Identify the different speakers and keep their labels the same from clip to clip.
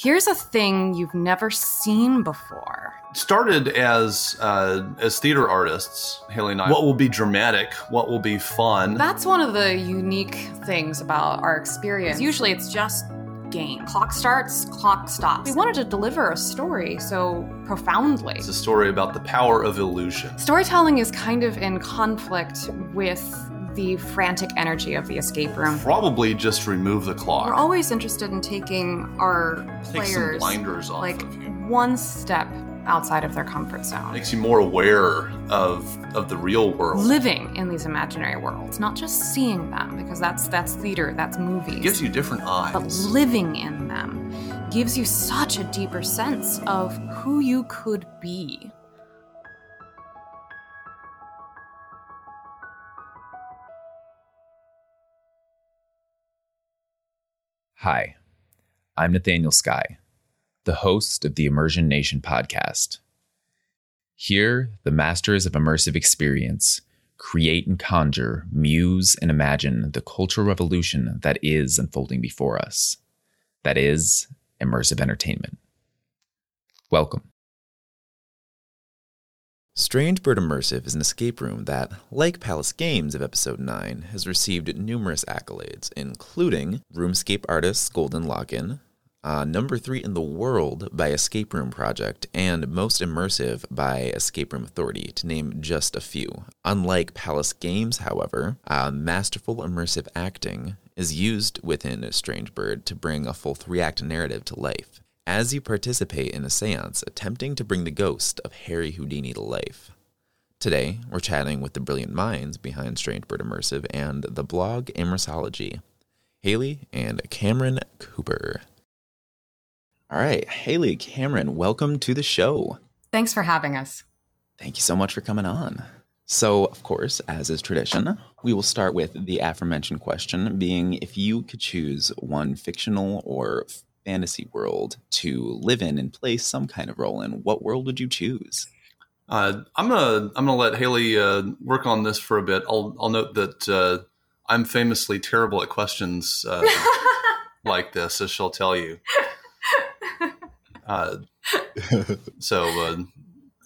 Speaker 1: here's a thing you've never seen before.
Speaker 2: Started as uh, as theater artists, Haley and I. What will be dramatic? What will be fun?
Speaker 1: That's one of the unique things about our experience. Usually it's just game. Clock starts, clock stops. We wanted to deliver a story so profoundly.
Speaker 2: It's a story about the power of illusion.
Speaker 1: Storytelling is kind of in conflict with the frantic energy of the escape room.
Speaker 2: Probably just remove the clock.
Speaker 1: We're always interested in taking our
Speaker 2: Take some
Speaker 1: players
Speaker 2: blinders off
Speaker 1: like
Speaker 2: of you.
Speaker 1: one step outside of their comfort zone.
Speaker 2: Makes you more aware of of the real world.
Speaker 1: Living in these imaginary worlds, not just seeing them, because that's that's theater, that's movies.
Speaker 2: It gives you different eyes.
Speaker 1: but
Speaker 2: eyes.
Speaker 1: living in them gives you such a deeper sense of who you could be.
Speaker 3: Hi, I'm Nathaniel Sky, the host of the Immersion Nation podcast. Here, the masters of immersive experience create and conjure, muse, and imagine the cultural revolution that is unfolding before us. That is immersive entertainment. Welcome.
Speaker 4: Strange Bird Immersive is an escape room that, like Palace Games of Episode 9, has received numerous accolades, including Room Escape Artist's Golden Lock-In, uh, number three in the world by Escape Room Project, and most immersive by Escape Room Authority, to name just a few. Unlike Palace Games, however, uh, masterful immersive acting is used within Strange Bird to bring a full three-act narrative to life as you participate in a seance attempting to bring the ghost of Harry Houdini to life. Today, we're chatting with the brilliant minds behind Strange Bird Immersive and the blog Immersology, Haley and Cameron Cooper. All right, Haley, Cameron, welcome to the show.
Speaker 1: Thanks for having us.
Speaker 4: Thank you so much for coming on. So, of course, as is tradition, we will start with the aforementioned question being if you could choose one fictional or fantasy world to live in and play some kind of role in, what world would you choose?
Speaker 2: Uh, I'm gonna I'm gonna let Haley uh, work on this for a bit. I'll I'll note that uh, I'm famously terrible at questions uh, like this, as she'll tell you. Uh, so, uh,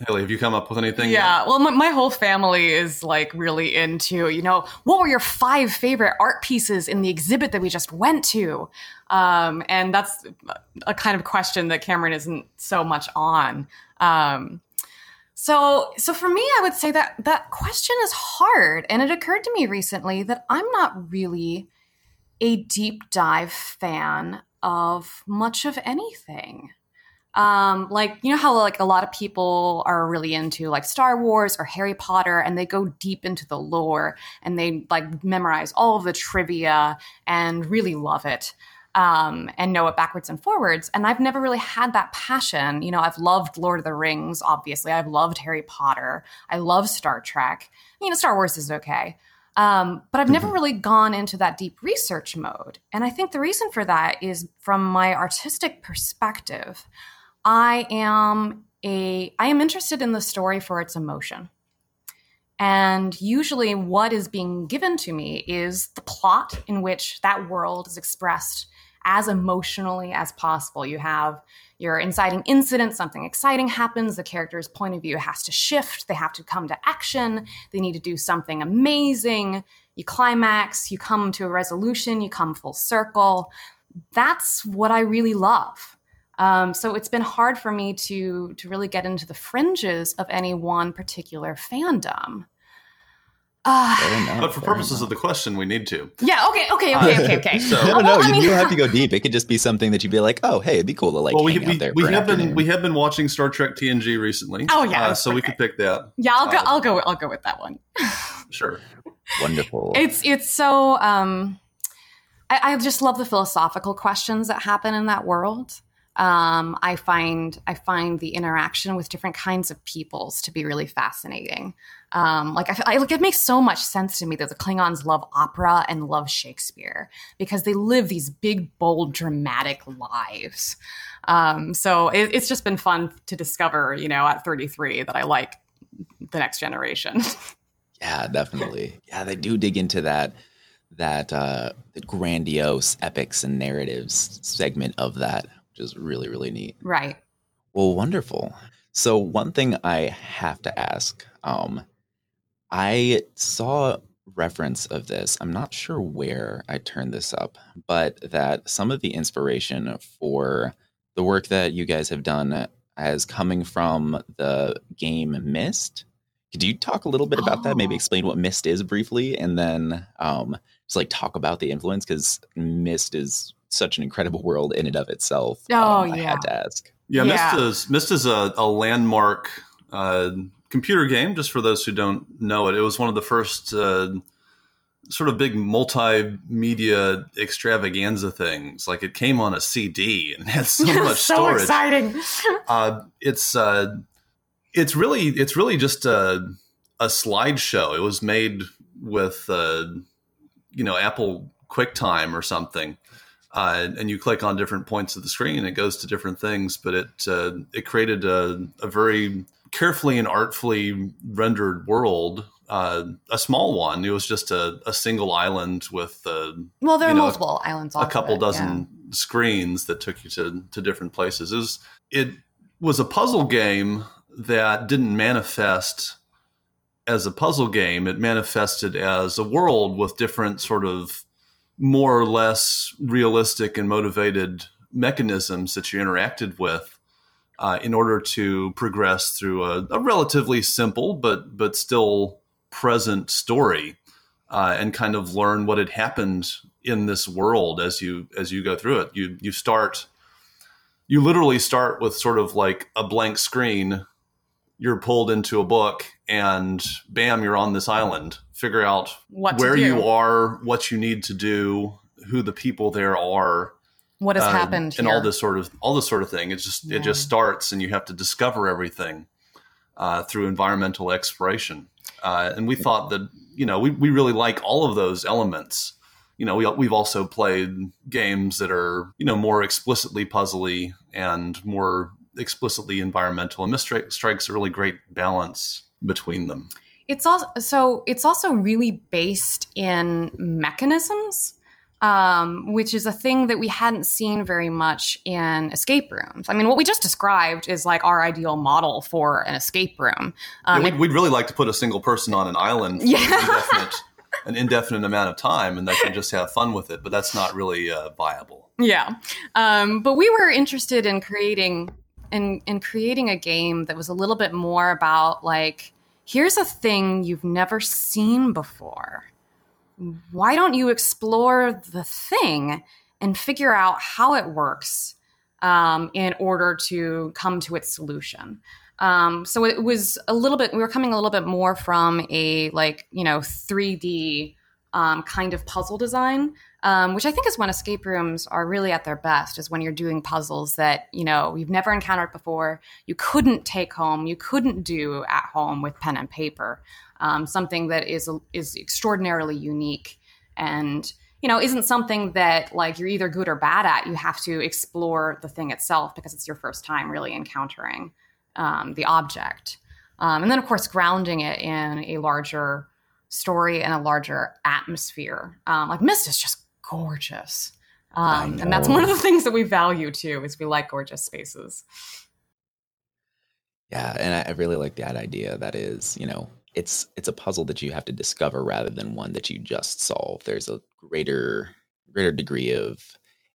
Speaker 2: Haley, have you come up with anything?
Speaker 1: Yeah, well, my, my whole family is like really into, you know, what were your five favorite art pieces in the exhibit that we just went to? Um, and that's a kind of question that Cameron isn't so much on. Um, so, so for me, I would say that that question is hard, and it occurred to me recently that I'm not really a deep dive fan of much of anything. Um like you know how like a lot of people are really into like star wars or harry potter and they go deep into the lore and they like memorize all of the trivia and really love it um and know it backwards and forwards and i've never really had that passion you know i've loved lord of the rings obviously i've loved harry potter i love star trek you know star wars is okay um, but I've never really gone into that deep research mode. And I think the reason for that is from my artistic perspective. I am a I am interested in the story for its emotion. And usually what is being given to me is the plot in which that world is expressed as emotionally as possible. You have your inciting incident, something exciting happens, the character's point of view has to shift, they have to come to action, they need to do something amazing. You climax, you come to a resolution, you come full circle. That's what I really love. Um, so it's been hard for me to to really get into the fringes of any one particular fandom. Uh,
Speaker 2: But for purposes of the question, we need to.
Speaker 1: yeah. Okay. Okay. Okay. Okay. Okay.
Speaker 2: So-
Speaker 4: No,
Speaker 1: Well,
Speaker 4: no,
Speaker 1: I
Speaker 4: you,
Speaker 1: mean-
Speaker 4: you don't have to go deep. It could just be something that you'd be like, oh, hey, it'd be cool to like
Speaker 2: well, we
Speaker 4: hang
Speaker 2: we,
Speaker 4: out there.
Speaker 2: we
Speaker 4: for an
Speaker 2: have been we have been watching Star Trek TNG recently.
Speaker 1: Oh, yeah,
Speaker 2: uh, so we could pick that.
Speaker 1: Yeah. I'll go.
Speaker 2: Uh,
Speaker 1: I'll go. I'll go with that one.
Speaker 2: Sure.
Speaker 4: wonderful.
Speaker 1: It's it's so. Um, I, I just love the philosophical questions that happen in that world. Um, I find I find the interaction with different kinds of peoples to be really fascinating. Um, like I, I like it makes so much sense to me that the Klingons love opera and love Shakespeare because they live these big, bold, dramatic lives. Um, so it, it's just been fun to discover, you know, at 33 that I like the next generation.
Speaker 4: Yeah, definitely. Yeah, they do dig into that that uh grandiose epics and narratives segment of that which is really, really neat.
Speaker 1: Right.
Speaker 4: Well, wonderful. So one thing I have to ask, um, I saw reference of this. I'm not sure where I turned this up, but that some of the inspiration for the work that you guys have done as coming from the game Myst. Could you talk a little bit about that? Maybe
Speaker 1: Oh.
Speaker 4: explain what Myst is briefly, and then um, just like talk about the influence because Myst is such an incredible world in and of itself.
Speaker 1: Oh,
Speaker 4: um, I
Speaker 1: yeah.
Speaker 4: had to ask.
Speaker 2: Yeah,
Speaker 1: Yeah.
Speaker 2: Myst is Myst is a, a landmark uh, computer game. Just for those who don't know it, it was one of the first uh, sort of big multimedia extravaganza things. Like it came on a CD and had so much
Speaker 1: so
Speaker 2: storage.
Speaker 1: exciting.
Speaker 2: Uh, it's uh, it's really it's really just a a slideshow. It was made with uh, you know Apple QuickTime or something, uh, and you click on different points of the screen, and it goes to different things. But it uh, it created a, a very carefully and artfully rendered world. Uh, a small one. It was just a, a single island with uh,
Speaker 1: well, there are
Speaker 2: know,
Speaker 1: multiple islands.
Speaker 2: a couple
Speaker 1: it,
Speaker 2: dozen
Speaker 1: yeah.
Speaker 2: screens that took you to, to different places. It was, it was a puzzle game that didn't manifest as a puzzle game. It manifested as a world with different sort of more or less realistic and motivated mechanisms that you interacted with uh, in order to progress through a, a relatively simple but but still present story uh, and kind of learn what had happened in this world as you as you go through it. You you start you literally start with sort of like a blank screen. You're pulled into a book and bam, you're on this island. Figure out
Speaker 1: What
Speaker 2: where you are, what you need to do, who the people there are,
Speaker 1: What has
Speaker 2: uh,
Speaker 1: happened
Speaker 2: and
Speaker 1: here?
Speaker 2: all this sort of all this sort of thing. It just
Speaker 1: Yeah.
Speaker 2: it just starts, and you have to discover everything uh, through environmental exploration. Uh, and we thought that you know we we really like all of those elements. You know, we we've also played games that are you know more explicitly puzzly and more explicitly environmental, and this stri- strikes a really great balance between them.
Speaker 1: It's also so it's also really based in mechanisms, um, which is a thing that we hadn't seen very much in escape rooms. I mean, what we just described is like our ideal model for an escape room. Um,
Speaker 2: Yeah, we'd, we'd really like to put a single person on an island for
Speaker 1: Yeah.
Speaker 2: an, indefinite, an indefinite amount of time, and they can just have fun with it. But that's not really uh, viable.
Speaker 1: Yeah. Um, but we were interested in creating in in creating a game that was a little bit more about like here's a thing you've never seen before. Why don't you explore the thing and figure out how it works um, in order to come to its solution? Um, so it was a little bit. We were coming a little bit more from a like you know 3D um, kind of puzzle design um, which I think is when escape rooms are really at their best, is when you're doing puzzles that you know you've never encountered before, you couldn't take home, you couldn't do at home with pen and paper, um, something that is is extraordinarily unique and you know isn't something that like you're either good or bad at. You have to explore the thing itself because it's your first time really encountering um, the object, um, and then of course grounding it in a larger story and a larger atmosphere. Um, like Myst is just gorgeous. Um, and that's one of the things that we value too, is we like gorgeous spaces.
Speaker 4: Yeah, and I, really like that idea. That is, you know, it's it's a puzzle that you have to discover rather than one that you just solve. There's a greater greater degree of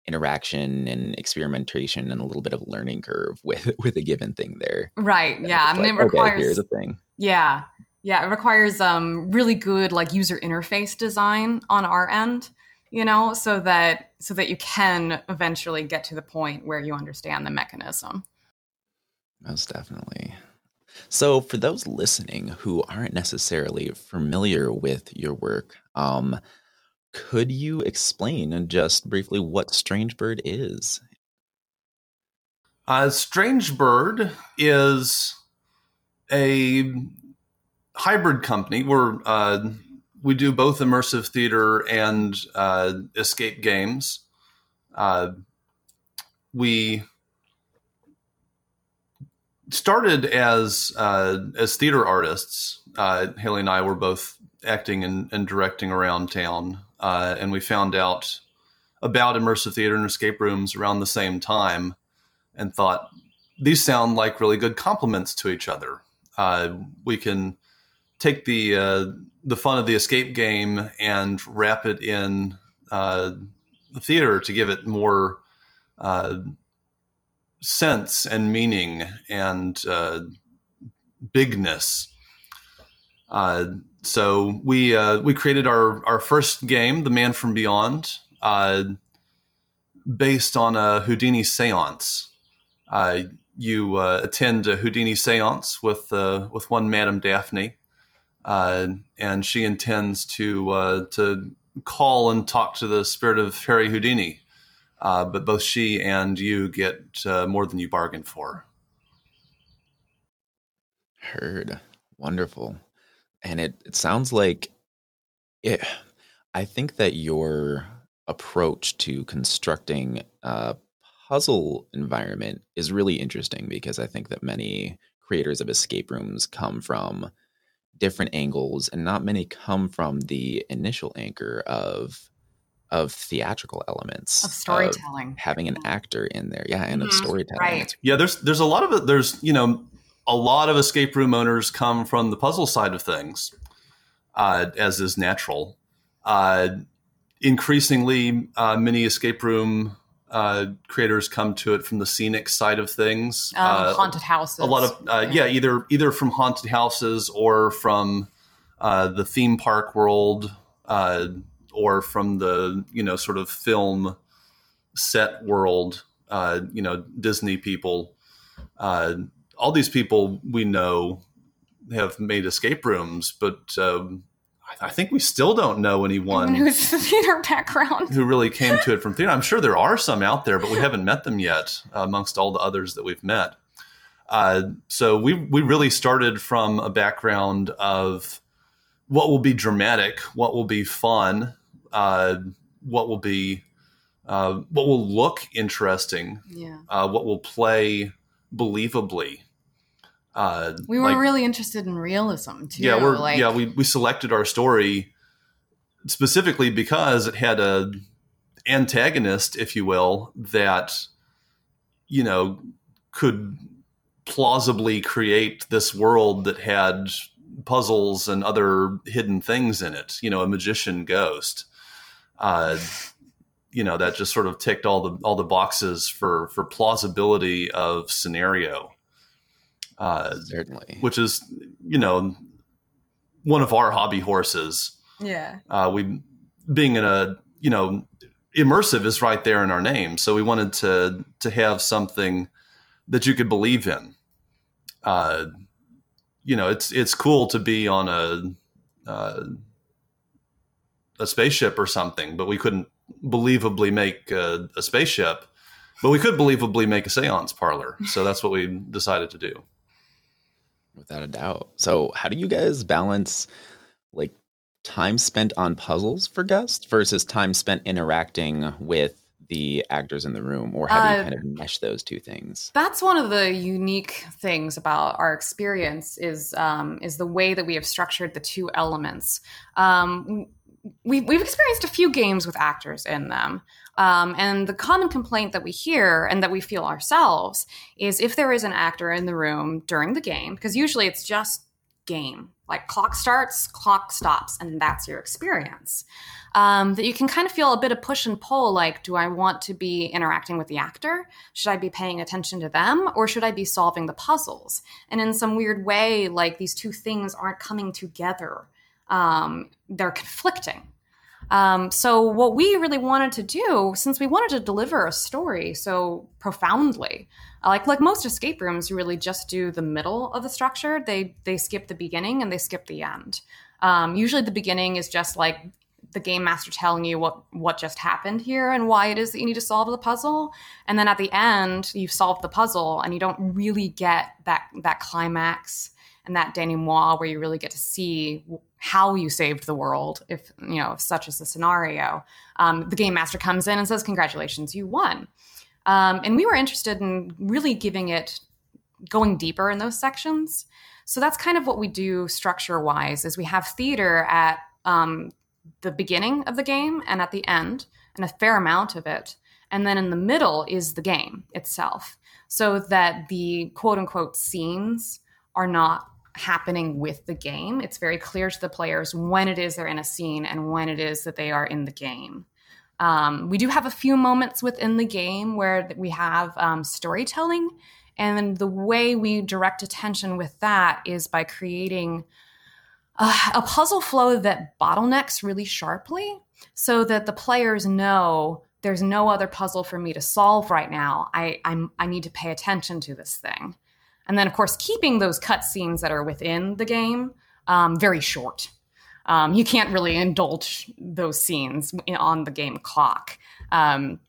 Speaker 4: interaction and experimentation and a little bit of learning curve with with a given thing there.
Speaker 1: Right. Yeah. I mean,
Speaker 4: like,
Speaker 1: it requires.
Speaker 4: okay, here's a thing.
Speaker 1: yeah. Yeah. It requires um, really good like user interface design on our end, you know, so that so that you can eventually get to the point where you understand the mechanism.
Speaker 4: Most definitely. So, for those listening who aren't necessarily familiar with your work, um, could you explain just briefly what Strange Bird is?
Speaker 2: Uh, Strange Bird is a hybrid company. We're uh, we do both immersive theater and uh, escape games. Uh, we started as uh, as theater artists. Uh, Haley and I were both acting and, and directing around town, uh, and we found out about immersive theater and escape rooms around the same time. and thought these sound like really good complements to each other. Uh, we can take the the fun of the escape game and wrap it in uh, the theater to give it more uh, sense and meaning and uh, bigness. Uh, so we uh, we created our our first game, The Man from Beyond, uh, based on a Houdini séance. You attend a Houdini séance with with one Madame Daphne, Uh, and she intends to uh, to call and talk to the spirit of Harry Houdini. Uh, but both she and you get more than you bargained for.
Speaker 4: Heard. Wonderful. And it, it sounds like it I think that your approach to constructing a puzzle environment is really interesting because I think that many creators of escape rooms come from different angles and not many come from the initial anchor of of theatrical elements
Speaker 1: of storytelling
Speaker 4: of having an actor in there yeah and mm-hmm. of storytelling
Speaker 1: right.
Speaker 2: yeah there's there's a lot of it there's you know a lot of escape room owners come from the puzzle side of things, uh, as is natural. Uh, increasingly, uh, many escape room uh, creators come to it from the scenic side of things.
Speaker 1: Um, uh, haunted houses.
Speaker 2: A lot of uh, yeah. yeah. either either from haunted houses or from the theme park world, or from the you know sort of film set world. you know, Disney people all these people we know have made escape rooms, but um, I think we still don't know anyone
Speaker 1: who's theater background
Speaker 2: who really came to it from theater. I'm sure there are some out there, but we haven't met them yet uh, amongst all the others that we've met. Uh, so we we really started from a background of what will be dramatic, what will be fun, uh, what will be uh, what will look interesting,
Speaker 1: yeah.
Speaker 2: Uh, what will play believably uh,
Speaker 1: we were like, really interested in realism too.
Speaker 2: Yeah, we're like, yeah we we selected our story specifically because it had a antagonist, if you will, that you know could plausibly create this world that had puzzles and other hidden things in it. You know, a magician ghost. Uh, you know that just sort of ticked all the all the boxes for for plausibility of scenario.
Speaker 4: Uh, Certainly.
Speaker 2: Which is, you know, one of our hobby horses.
Speaker 1: Yeah.
Speaker 2: Uh, we, being in a, you know, immersive is right there in our name. So we wanted to to have something that you could believe in. Uh, you know, it's it's cool to be on a uh, a spaceship or something, but we couldn't believably make a, a spaceship. But we could believably make a seance parlor. So that's what we decided to do.
Speaker 4: Without a doubt. So, how do you guys balance like time spent on puzzles for guests versus time spent interacting with the actors in the room? Or how do you uh, kind of mesh those two things?
Speaker 1: that's one of the unique things about our experience is um, is the way that we have structured the two elements. Um, we, we've experienced a few games with actors in them um, and the common complaint that we hear and that we feel ourselves is if there is an actor in the room during the game, because usually it's just game, like clock starts, clock stops, and that's your experience. Um, that you can kind of feel a bit of push and pull like, do I want to be interacting with the actor? Should I be paying attention to them? Or should I be solving the puzzles? And in some weird way, like these two things aren't coming together. Um, they're conflicting. Um, so what we really wanted to do, since we wanted to deliver a story so profoundly, like like most escape rooms, you really just do the middle of the structure. They they skip the beginning and they skip the end. Um, usually, the beginning is just like the game master telling you what what just happened here and why it is that you need to solve the puzzle and then at the end you've solved the puzzle and you don't really get that that climax and that denouement where you really get to see how you saved the world, if you know, if such is the scenario. Um, the game master comes in and says, "Congratulations, you won." Um, and we were interested in really giving it going deeper in those sections. So that's kind of what we do structure wise. Is we have theater at um, the beginning of the game and at the end, and a fair amount of it. And then in the middle is the game itself, so that the quote unquote scenes are not happening with the game. It's very clear to the players when it is they're in a scene and when it is that they are in the game. Um, we do have a few moments within the game where we have um, storytelling, and the way we direct attention with that is by creating a, a puzzle flow that bottlenecks really sharply so that the players know there's no other puzzle for me to solve right now. I, I'm, I need to pay attention to this thing. And then, of course, keeping those cutscenes that are within the game um, very short. Um, you can't really indulge those scenes on the game clock. Um,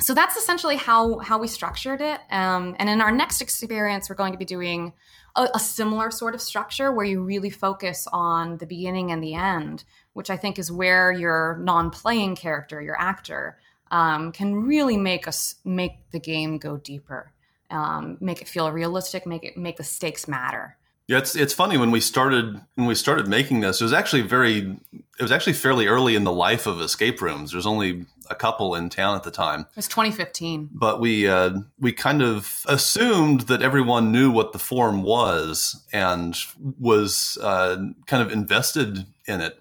Speaker 1: so that's essentially how how we structured it. Um, and in our next experience, we're going to be doing a, a, similar sort of structure where you really focus on the beginning and the end, which I think is where your non-playing character, your actor, um, can really make us make the game go deeper, um, make it feel realistic, make it make the stakes matter.
Speaker 2: Yeah, it's it's funny when we started when we started making this. It was actually very it was actually fairly early in the life of escape rooms. There's only a couple in town at the time.
Speaker 1: It's 2015.
Speaker 2: But we uh, we kind of assumed that everyone knew what the form was and was uh, kind of invested in it.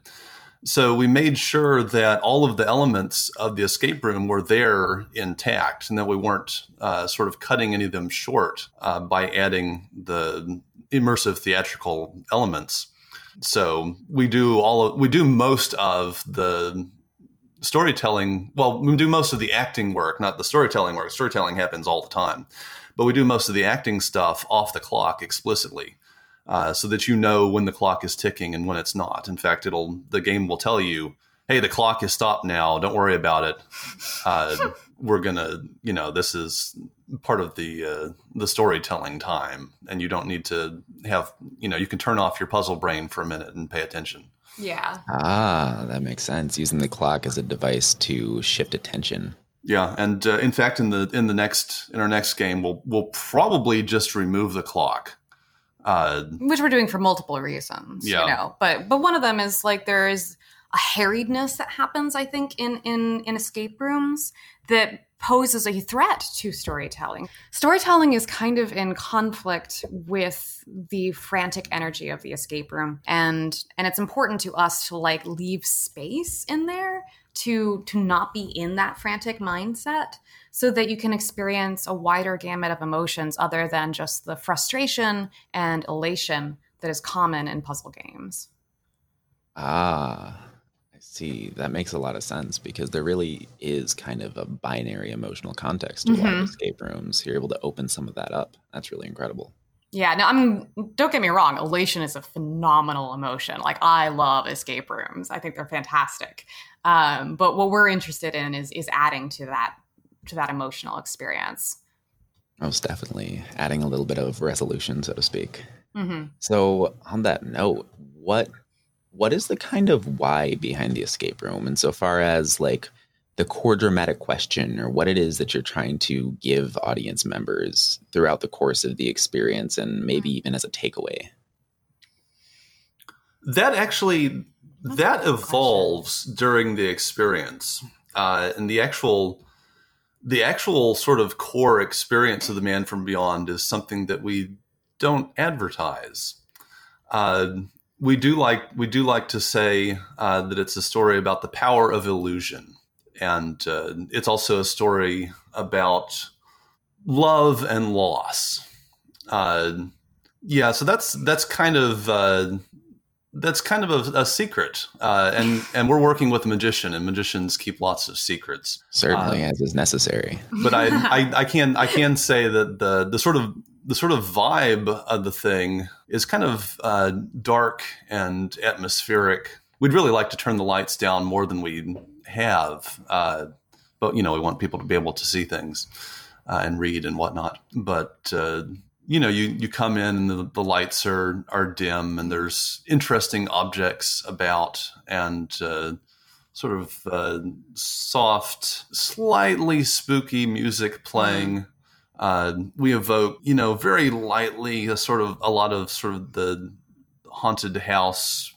Speaker 2: So we made sure that all of the elements of the escape room were there intact, and that we weren't uh, sort of cutting any of them short uh, by adding the immersive theatrical elements. So we do all of, we do most of the storytelling. Well, we do most of the acting work, not the storytelling work. Storytelling happens all the time, but we do most of the acting stuff off the clock explicitly. Uh, so that you know when the clock is ticking and when it's not. In fact, it'll the game will tell you, "Hey, the clock is stopped now. Don't worry about it. Uh, we're gonna, you know, this is part of the uh, the storytelling time, and you don't need to have you know you can turn off your puzzle brain for a minute and pay attention.
Speaker 1: Yeah.
Speaker 4: Ah, that makes sense. Using the clock as a device to shift attention.
Speaker 2: Yeah, and uh, in fact, in the in the next in our next game, we'll we'll probably just remove the clock.
Speaker 1: Uh, Which we're doing for multiple reasons, yeah. you know. But but one of them is like there is a harriedness that happens, I think, in in in escape rooms that poses a threat to storytelling. Storytelling is kind of in conflict with the frantic energy of the escape room and and it's important to us to like leave space in there to to not be in that frantic mindset so that you can experience a wider gamut of emotions other than just the frustration and elation that is common in puzzle games.
Speaker 4: Ah, I see, that makes a lot of sense because there really is kind of a binary emotional context to mm-hmm. a lot of escape rooms. You're able to open some of that up. That's really incredible.
Speaker 1: Yeah, no, I'm don't get me wrong. Elation is a phenomenal emotion. Like, I love escape rooms. I think they're fantastic. Um, but what we're interested in is is adding to that to that emotional experience.
Speaker 4: Most definitely, adding a little bit of resolution, so to speak. Mm-hmm. So, on that note, what what is the kind of why behind the escape room insofar as like the core dramatic question or what it is that you're trying to give audience members throughout the course of the experience and maybe mm-hmm. even as a takeaway
Speaker 2: that actually that evolves during the experience uh, and the actual the actual sort of core experience of the man from beyond is something that we don't advertise uh, we do like we do like to say uh, that it's a story about the power of illusion, and uh, it's also a story about love and loss. Uh, yeah, so that's that's kind of uh, that's kind of a, a secret, uh, and and we're working with a magician, and magicians keep lots of secrets.
Speaker 4: Certainly, uh, as is necessary.
Speaker 2: But I, I I can I can say that the the sort of the sort of vibe of the thing is kind of uh, dark and atmospheric. We'd really like to turn the lights down more than we have, uh, but you know we want people to be able to see things uh, and read and whatnot. But uh, you know, you you come in and the, the, lights are are dim and there's interesting objects about and uh, sort of uh, soft, slightly spooky music playing. Mm-hmm uh, we evoke, you know, very lightly a sort of a lot of sort of the haunted house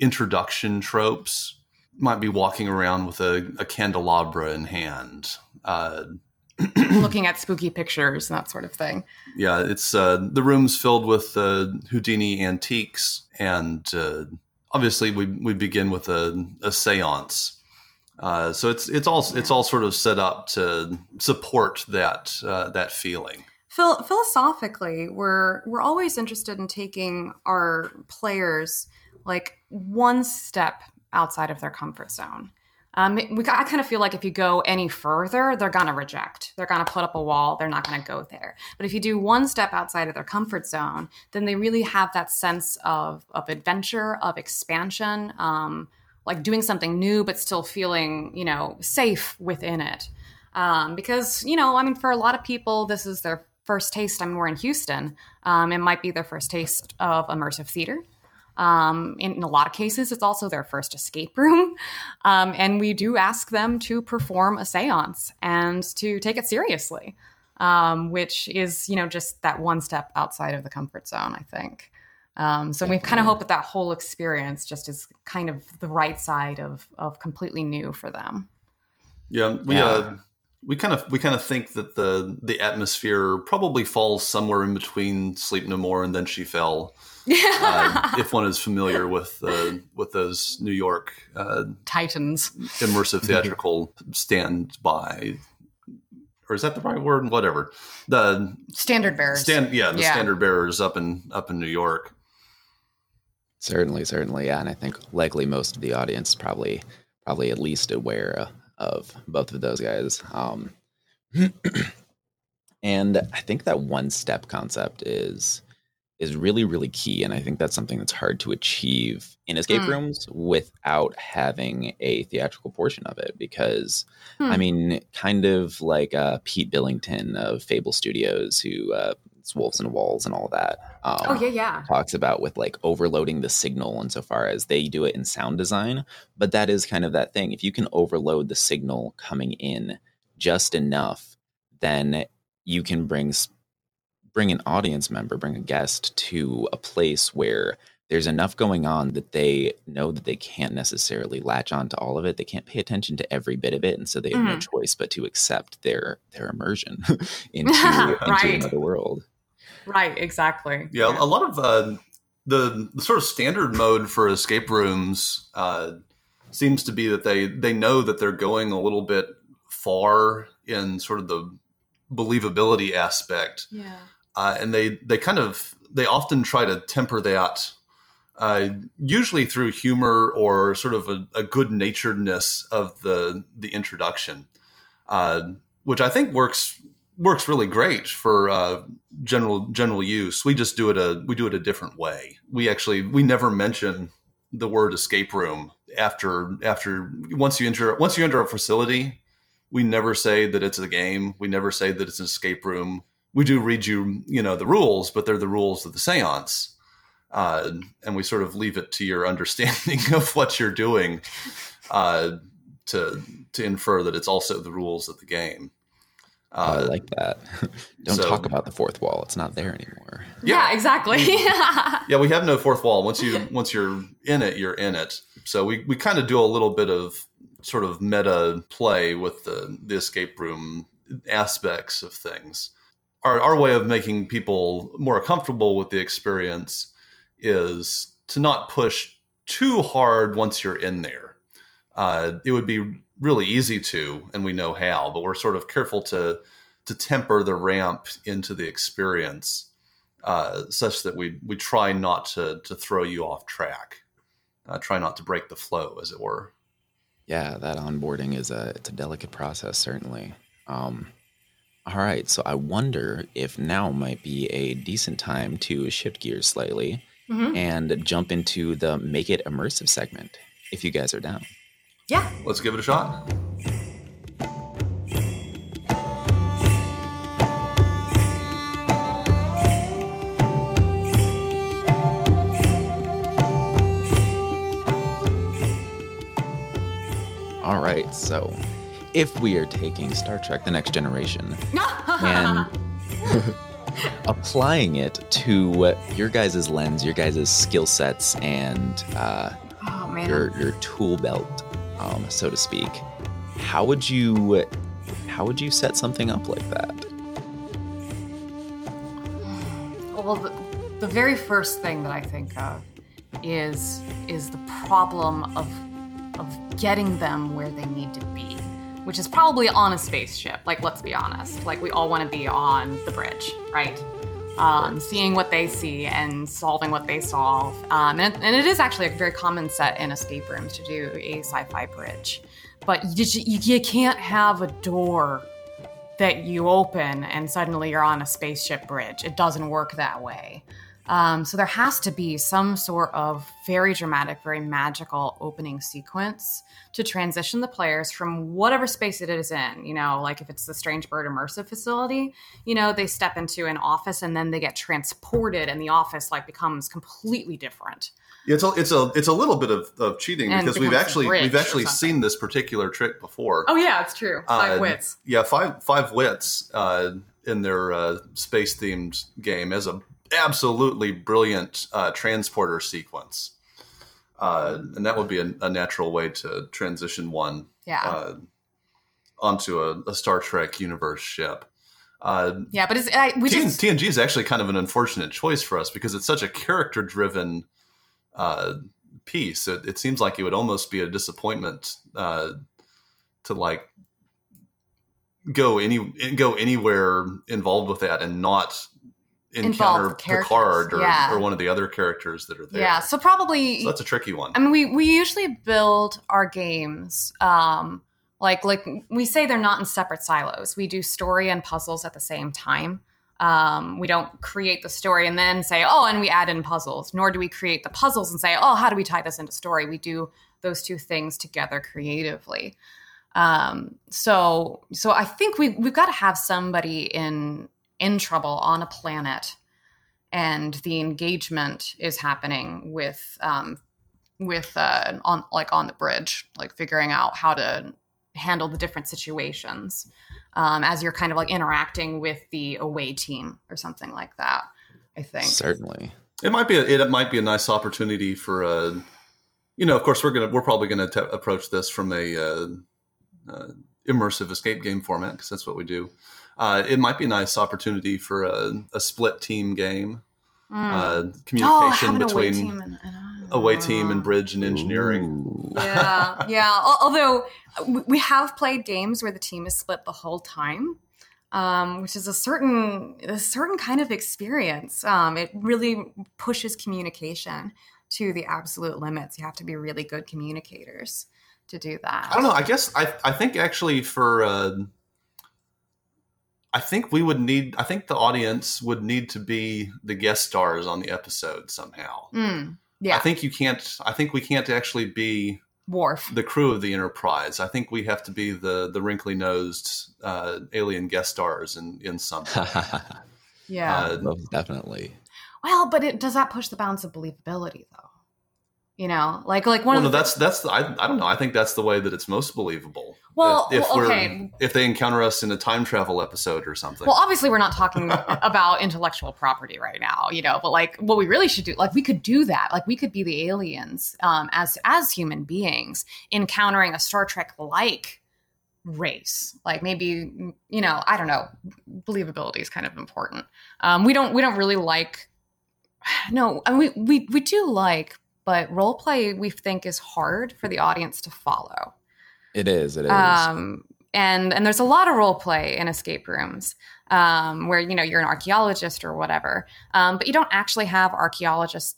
Speaker 2: introduction tropes. Might be walking around with a, a candelabra in hand, Uh,
Speaker 1: looking at spooky pictures and that sort of thing.
Speaker 2: Yeah, it's uh, the room's filled with uh, Houdini antiques, and uh, obviously we we begin with a, a séance. Uh, so it's it's all it's all sort of set up to support that uh, that feeling.
Speaker 1: Phil- philosophically, we're we're always interested in taking our players like one step outside of their comfort zone. Um, we, I kind of feel like if you go any further, they're going to reject. They're going to put up a wall. They're not going to go there. But if you do one step outside of their comfort zone, then they really have that sense of, of adventure, of expansion, um, like doing something new, but still feeling, you know, safe within it. Um, because, you know, I mean, for a lot of people, this is their first taste. I mean, we're in Houston. Um, it might be their first taste of immersive theater. Um, in, in, a lot of cases, it's also their first escape room. Um, and we do ask them to perform a seance and to take it seriously, um, which is, you know, just that one step outside of the comfort zone, I think. Um, so we kind of hope that that whole experience just is kind of the right side of, of completely new for them.
Speaker 2: Yeah, we yeah. Uh, we kind of we kind of think that the the atmosphere probably falls somewhere in between Sleep No More and Then She Fell uh, if one is familiar with uh, with those New York uh,
Speaker 1: Titans
Speaker 2: immersive theatrical standby, or is that the right word? Whatever the
Speaker 1: standard bearers.
Speaker 2: Stand, yeah, the yeah. standard bearers up in up in New York.
Speaker 4: Certainly, certainly, yeah, and I think likely most of the audience probably probably at least aware of both of those guys. Um, and I think that one step concept is is really really key and i think that's something that's hard to achieve in escape mm. rooms without having a theatrical portion of it because mm. i mean kind of like uh, pete billington of fable studios who uh, wolves and walls and all that
Speaker 1: um, oh yeah yeah
Speaker 4: talks about with like overloading the signal insofar as they do it in sound design but that is kind of that thing if you can overload the signal coming in just enough then you can bring bring an audience member, bring a guest to a place where there's enough going on that they know that they can't necessarily latch on to all of it. They can't pay attention to every bit of it, and so they have mm-hmm. no choice but to accept their their immersion into, right. into another world.
Speaker 1: Right. Exactly.
Speaker 2: Yeah, yeah. a lot of uh, the, the sort of standard mode for escape rooms uh, seems to be that they they know that they're going a little bit far in sort of the believability aspect.
Speaker 1: Yeah
Speaker 2: uh, and they they kind of they often try to temper that uh, usually through humor or sort of a, a good naturedness of the the introduction, uh, which I think works works really great for uh, general general use. We just do it a we do it a different way. We actually we never mention the word escape room after after once you enter once you enter a facility. We never say that it's a game. We never say that it's an escape room we do read you, you know, the rules, but they're the rules of the seance. Uh, and we sort of leave it to your understanding of what you're doing uh, to to infer that it's also the rules of the game.
Speaker 4: Uh, I like that. Don't so, talk about the fourth wall; it's not there anymore.
Speaker 1: Yeah, yeah exactly.
Speaker 2: yeah, we have no fourth wall. Once you once you're in it, you're in it. So we we kind of do a little bit of sort of meta play with the the escape room aspects of things our, our way of making people more comfortable with the experience is to not push too hard once you're in there. Uh, it would be really easy to, and we know how, but we're sort of careful to to temper the ramp into the experience uh, such that we we try not to to throw you off track. Uh, try not to break the flow, as it were.
Speaker 4: Yeah, that onboarding is a it's a delicate process, certainly. Um, all right, so I wonder if now might be a decent time to shift gears slightly mm-hmm. and jump into the make it immersive segment, if you guys are down.
Speaker 1: Yeah.
Speaker 2: Let's give it a shot.
Speaker 4: All right, so if we are taking Star Trek The Next Generation and applying it to your guys' lens, your guys' skill sets, and uh, oh, your, your tool belt, um, so to speak, how would you how would you set something up like that?
Speaker 1: Well, the, the very first thing that I think of is is the problem of of getting them where they need to be, which is probably on a spaceship. Like, let's be honest. Like, we all want to be on the bridge, right? Um, seeing what they see and solving what they solve. Um, and, and it is actually a very common set in escape rooms to do a sci-fi bridge, but you, you, you can't have a door that you open and suddenly you're on a spaceship bridge. It doesn't work that way. Um, so there has to be some sort of very dramatic, very magical opening sequence to transition the players from whatever space it is in. You know, like if it's the Strange Bird immersive facility, you know, they step into an office and then they get transported, and the office like becomes completely different.
Speaker 2: Yeah, it's a it's a it's a little bit of, of cheating
Speaker 1: And
Speaker 2: because we've actually we've actually seen this particular trick before.
Speaker 1: Oh yeah, it's true. Five
Speaker 2: Uh,
Speaker 1: wits.
Speaker 2: Yeah, five five wits uh, in their uh, space themed game as a absolutely brilliant uh, transporter sequence, uh, and that would be a, a natural way to transition one
Speaker 1: Yeah.
Speaker 2: uh, onto a, a Star Trek universe ship. Uh,
Speaker 1: yeah, but it's I, we
Speaker 2: TN-
Speaker 1: just
Speaker 2: TNG is actually kind of an unfortunate choice for us because it's such a character driven uh, piece. It, it seems like it would almost be a disappointment uh, to like go any go anywhere involved with that and not encounter Picard or,
Speaker 1: yeah.
Speaker 2: or one of the other characters that are there.
Speaker 1: yeah. So probably
Speaker 2: So that's a tricky one.
Speaker 1: I mean, we we usually build our games um, like like we say they're not in separate silos. We do story and puzzles at the same time. Um, we don't create the story and then say, oh, and we add in puzzles. Nor do we create the puzzles and say, oh, how do we tie this into story? We do those two things together creatively. Um, so so I think we we've got to have somebody in in trouble on a planet, and the engagement is happening with um, with uh, on like on the bridge, like figuring out how to handle the different situations um, as you're kind of like interacting with the away team or something like that. I think.
Speaker 4: Certainly.
Speaker 2: It might be a, it might be a nice opportunity for a you know of course we're gonna we're probably gonna t- approach this from a uh, uh, immersive escape game format because that's what we do. Uh, it might be a nice opportunity for a, a split team game,
Speaker 1: Mm.
Speaker 2: uh,
Speaker 1: oh,
Speaker 2: communication
Speaker 1: away
Speaker 2: between
Speaker 1: team and, and, uh,
Speaker 2: away team and bridge and engineering.
Speaker 4: Ooh.
Speaker 1: yeah, yeah. Although we have played games where the team is split the whole time, um, which is a certain a certain kind of experience. Um, it really pushes communication to the absolute limits. You have to be really good communicators to do that.
Speaker 2: I don't know. I guess I I think actually for uh, I think we would need. I think the audience would need to be the guest stars on the episode somehow.
Speaker 1: Mm, yeah,
Speaker 2: I think you can't. I think we can't actually be
Speaker 1: Worf.
Speaker 2: the crew of the Enterprise. I think we have to be the the wrinkly nosed uh, alien guest stars in in something.
Speaker 1: Yeah.
Speaker 2: Uh,
Speaker 4: Most definitely.
Speaker 1: well, but it does that push the bounds of believability though? You know, like like one
Speaker 2: well, no, that's that's. The, I I don't know. I think that's the way that it's most believable.
Speaker 1: Well,
Speaker 2: if, if
Speaker 1: well,
Speaker 2: we're-
Speaker 1: okay.
Speaker 2: if they encounter us in a time travel episode or something.
Speaker 1: Well, obviously, we're not talking about intellectual property right now, you know. But like, what we really should do, like, we could do that. Like, we could be the aliens um, as as human beings encountering a Star Trek like race. Like, maybe you know, I don't know. Believability is kind of important. Um, we don't we don't really like. No, I mean, we we we do like, but role play we think is hard for the audience to follow
Speaker 4: It is. It is.
Speaker 1: um, and and there's a lot of role play in escape rooms um, where you know you're an archaeologist or whatever, um, but you don't actually have archaeologist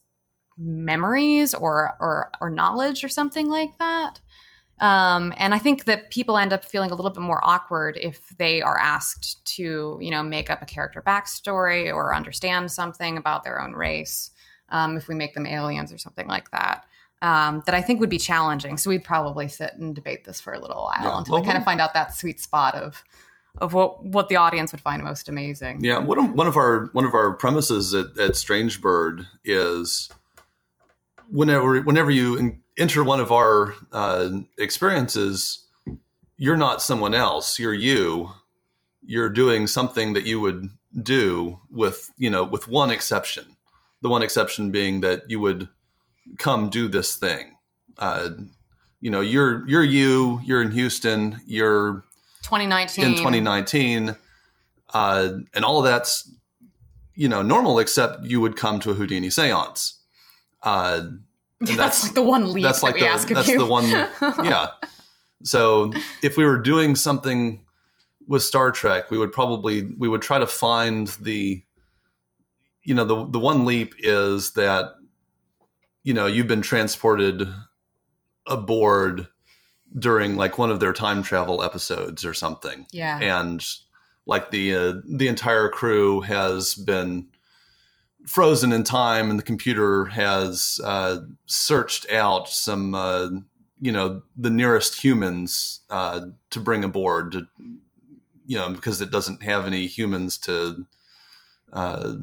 Speaker 1: memories or or or knowledge or something like that. Um, and I think that people end up feeling a little bit more awkward if they are asked to, you know, make up a character backstory or understand something about their own race. Um, if we make them aliens or something like that, um, that I think would be challenging. So we'd probably sit and debate this for a little while
Speaker 2: Yeah.
Speaker 1: until
Speaker 2: Well,
Speaker 1: we kind of find out that sweet spot of of what what the audience would find most amazing.
Speaker 2: Yeah, one of, one of our one of our premises at, at Strange Bird is whenever whenever you en- enter one of our uh, experiences, you're not someone else. You're you. You're doing something that you would do with you know with one exception. The one exception being that you would come do this thing. Uh, you know, you're you're you. You're in Houston. You're
Speaker 1: 2019.
Speaker 2: in 2019, uh, and all of that's you know normal, except you would come to a Houdini séance. Uh,
Speaker 1: that's,
Speaker 2: that's-
Speaker 1: like the one leap
Speaker 2: that's
Speaker 1: that
Speaker 2: like
Speaker 1: we
Speaker 2: the
Speaker 1: ask of
Speaker 2: that's
Speaker 1: you.
Speaker 2: the one yeah so if we were doing something with star trek we would probably we would try to find the you know the the one leap is that you know you've been transported aboard during like one of their time travel episodes or something
Speaker 1: yeah.
Speaker 2: and like the uh, the entire crew has been frozen in time and the computer has uh, searched out some uh, you know the nearest humans uh, to bring aboard to you know because it doesn't have any humans to uh,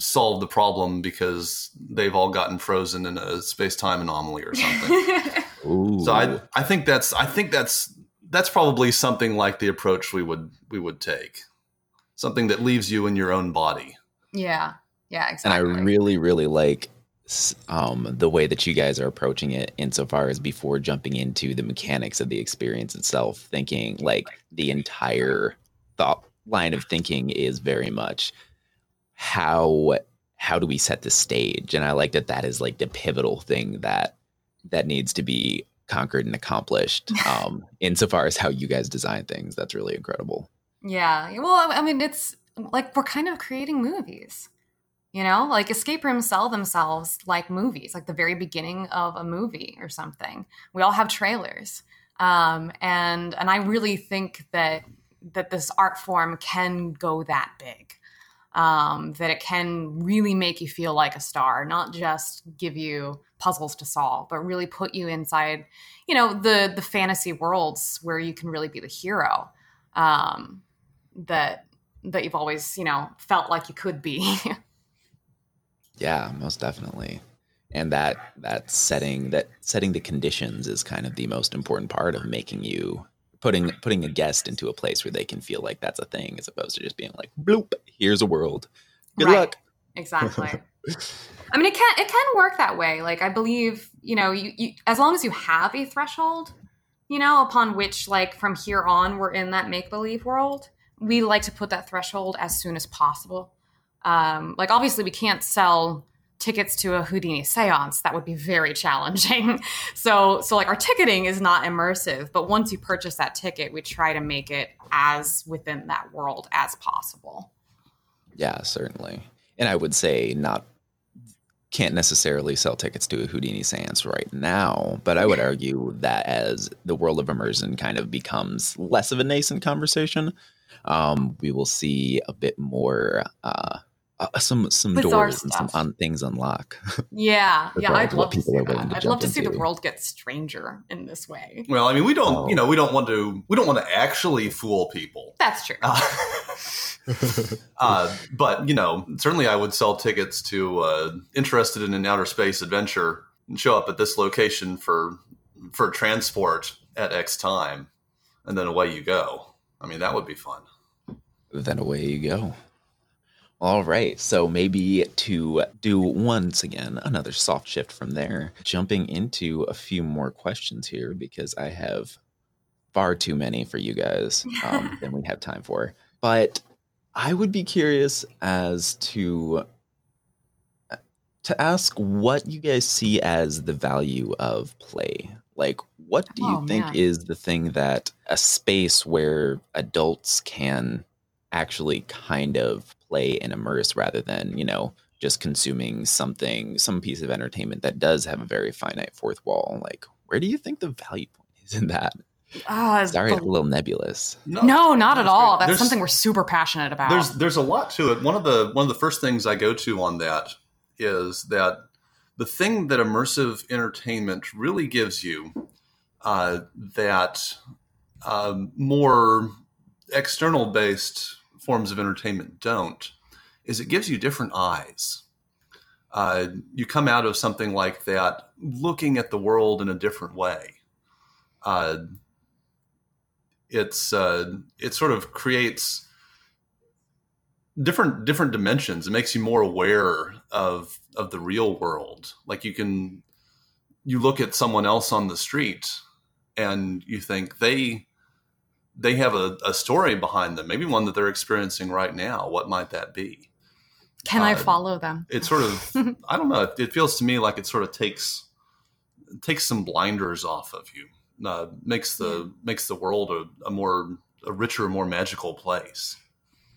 Speaker 2: solve the problem because they've all gotten frozen in a space-time anomaly or something
Speaker 4: Ooh.
Speaker 2: so I I think that's I think that's that's probably something like the approach we would we would take. Something that leaves you in your own body.
Speaker 1: yeah. Yeah, exactly. and.
Speaker 4: I really, really like um, the way that you guys are approaching it insofar as before jumping into the mechanics of the experience itself, thinking like the entire thought line of thinking is very much how how do we set the stage and i like that that is like the pivotal thing that that needs to be conquered and accomplished um insofar as how you guys design things that's really incredible
Speaker 1: Yeah. Well, I mean, it's like we're kind of creating movies. You know, like escape rooms sell themselves like movies, like the very beginning of a movie or something. We all have trailers, um, and and I really think that that this art form can go that big. Um, that it can really make you feel like a star, not just give you puzzles to solve, but really put you inside, you know, the the fantasy worlds where you can really be the hero. Um, that that you've always you know felt like you could be
Speaker 4: Yeah, most definitely. And that that setting that setting the conditions is kind of the most important part of making you putting putting a guest into a place where they can feel like that's a thing as opposed to just being like bloop, here's a world. Good
Speaker 1: Right.
Speaker 4: luck.
Speaker 1: exactly i mean it can it can work that way like i believe you know you, you as long as you have a threshold you know upon which like from here on we're in that make believe world we like to put that threshold as soon as possible um like obviously we can't sell tickets to a houdini seance that would be very challenging so so like our ticketing is not immersive but once you purchase that ticket we try to make it as within that world as possible
Speaker 4: Yeah, certainly. And I would say not can't necessarily sell tickets to a Houdini seance right now, but I would argue that as the world of immersion kind of becomes less of a nascent conversation, um, we will see a bit more uh, uh, some some
Speaker 1: Bizarre
Speaker 4: doors and some un- things unlock.
Speaker 1: Yeah, yeah, I'd love to see
Speaker 4: people are willing
Speaker 1: that. I'd love
Speaker 4: jump
Speaker 1: to see the world get stranger in this way.
Speaker 2: Well, I mean, we don't,
Speaker 4: Oh.
Speaker 2: you know, we don't want to, we don't want to actually fool people.
Speaker 1: That's true.
Speaker 2: Uh, uh, but you know, certainly, I would sell tickets to uh, interested in an outer space adventure and show up at this location for for transport at X time, and then away you go. I mean, that would be fun.
Speaker 4: then away you go. All right, so maybe to do once again another soft shift from there, jumping into a few more questions here because I have far too many for you guys um, than we have time for. But I would be curious as to to ask what you guys see as the value of play. Like, what do you
Speaker 1: Oh,
Speaker 4: think
Speaker 1: man.
Speaker 4: is the thing that a space where adults can actually kind of play and immerse rather than, you know, just consuming something, some piece of entertainment that does have a very finite fourth wall? Like, where do you think the value point is in that?
Speaker 1: Ah,
Speaker 4: Sorry,
Speaker 1: the-
Speaker 4: a little nebulous.
Speaker 1: no, not at
Speaker 2: that's
Speaker 1: all.
Speaker 2: great.
Speaker 1: That's
Speaker 2: There's-
Speaker 1: something we're super passionate about.
Speaker 2: There's there's a lot to it. One of the one of the first things I go to on that is that the thing that immersive entertainment really gives you uh, that um, more external based forms of entertainment don't is it gives you different eyes. Uh, you come out of something like that looking at the world in a different way. Uh, it's uh, it sort of creates different different dimensions. It makes you more aware of of the real world. Like you can you look at someone else on the street and you think they they have a, a story behind them, maybe one that they're experiencing right now. What might that be?
Speaker 1: Can I
Speaker 2: Uh,
Speaker 1: follow them?
Speaker 2: It sort of, I don't know. It feels to me like it sort of takes takes some blinders off of you. Uh, makes the makes the world a, a more a richer, more magical place.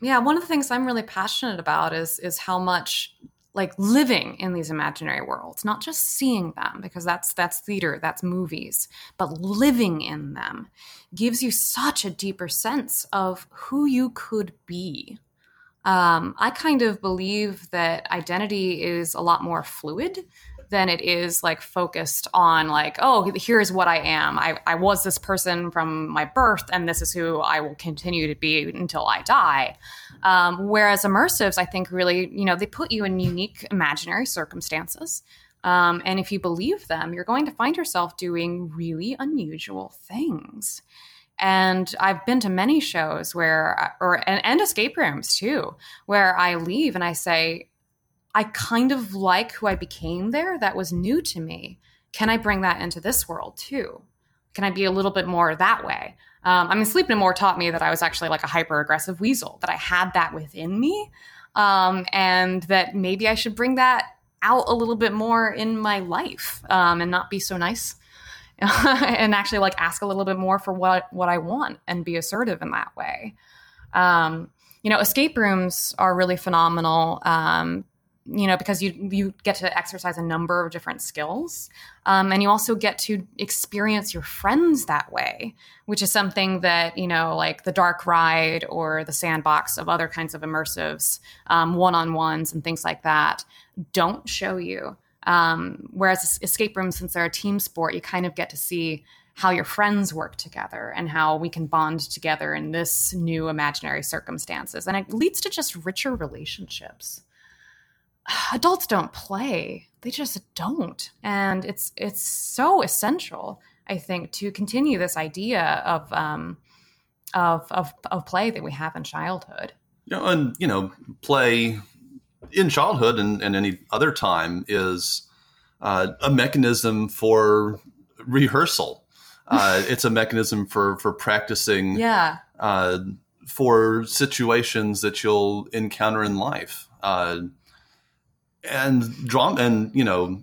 Speaker 1: Yeah, one of the things I'm really passionate about is is how much like living in these imaginary worlds, not just seeing them because that's that's theater, that's movies, but living in them gives you such a deeper sense of who you could be. Um, I kind of believe that identity is a lot more fluid than it is like focused on like oh here's what i am. I, I was this person from my birth and this is who i will continue to be until i die. Um, whereas immersives i think really you know they put you in unique imaginary circumstances. Um, and if you believe them you're going to find yourself doing really unusual things. And I've been to many shows where, or and, and escape rooms too, where I leave and I say, I kind of like who I became there. That was new to me. Can I bring that into this world too? Can I be a little bit more that way? Um, I mean, Sleep No More taught me that I was actually like a hyper aggressive weasel, that I had that within me, um, and that maybe I should bring that out a little bit more in my life um, and not be so nice and actually like ask a little bit more for what what I want and be assertive in that way. Um, you know, escape rooms are really phenomenal. Um, you know, because you you get to exercise a number of different skills, um, and you also get to experience your friends that way, which is something that you know, like the dark ride or the sandbox of other kinds of immersives, one on ones and things like that, don't show you. Um, whereas escape rooms, since they're a team sport, you kind of get to see how your friends work together and how we can bond together in this new imaginary circumstances. And it leads to just richer relationships. Adults don't play. They just don't. And it's it's so essential, I think, to continue this idea of um, of, of of play that we have in childhood.
Speaker 2: You know, and you know, play in childhood and, and any other time is uh, a mechanism for rehearsal. Uh, it's a mechanism for for practicing
Speaker 1: Yeah.
Speaker 2: uh, for situations that you'll encounter in life. And drama, and you know,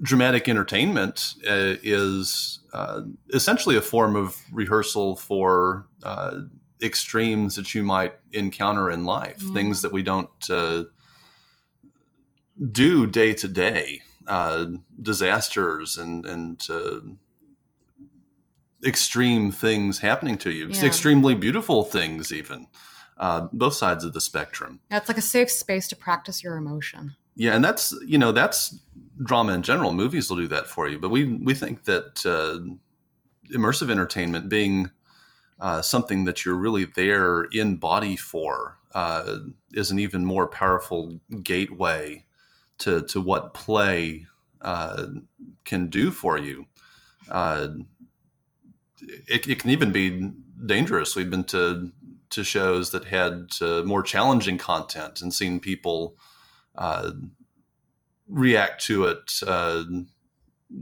Speaker 2: dramatic entertainment uh, is uh, essentially a form of rehearsal for uh, extremes that you might encounter in life,
Speaker 1: Mm.
Speaker 2: things that we don't uh, do day to day, uh, disasters and and uh, extreme things happening to you,
Speaker 1: Yeah.
Speaker 2: extremely beautiful things, even uh, both sides of the spectrum.
Speaker 1: It's like a safe space to practice your emotion.
Speaker 2: Yeah, and that's you know that's drama in general. Movies will do that for you, but we we think that uh, immersive entertainment being uh, something that you're really there in body for uh, is an even more powerful gateway to to what play uh, can do for you. Uh, it, it can even be dangerous. We've been to to shows that had uh, more challenging content and seen people uh, react to it uh,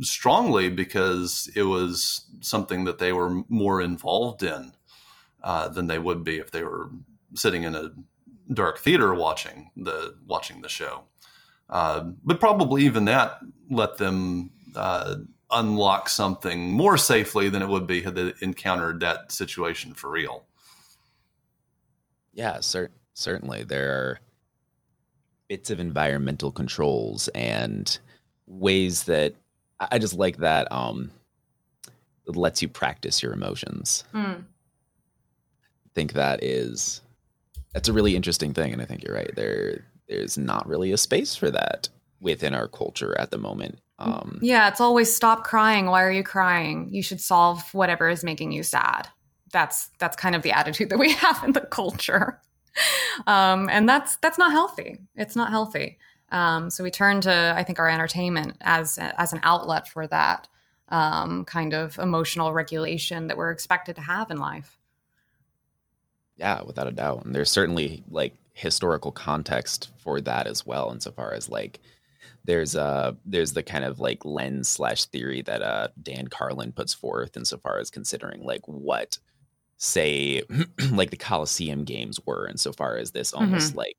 Speaker 2: strongly because it was something that they were more involved in uh, than they would be if they were sitting in a dark theater watching the watching the show. Uh, but probably even that let them uh, unlock something more safely than it would be had they encountered that situation for real.
Speaker 4: Yeah, cer- certainly. There are bits of environmental controls and ways that I just like that um it lets you practice your emotions.
Speaker 1: Mm.
Speaker 4: I think that is that's a really interesting thing and I think you're right. There there's not really a space for that within our culture at the moment. Um
Speaker 1: Yeah, it's always stop crying. Why are you crying? You should solve whatever is making you sad. That's that's kind of the attitude that we have in the culture, um, and that's that's not healthy. It's not healthy. Um, so we turn to I think our entertainment as as an outlet for that um, kind of emotional regulation that we're expected to have in life.
Speaker 4: Yeah, without a doubt. And there's certainly like historical context for that as well, insofar as like there's uh there's the kind of like lens slash theory that uh Dan Carlin puts forth insofar as considering like what say like the Coliseum games were insofar as this almost like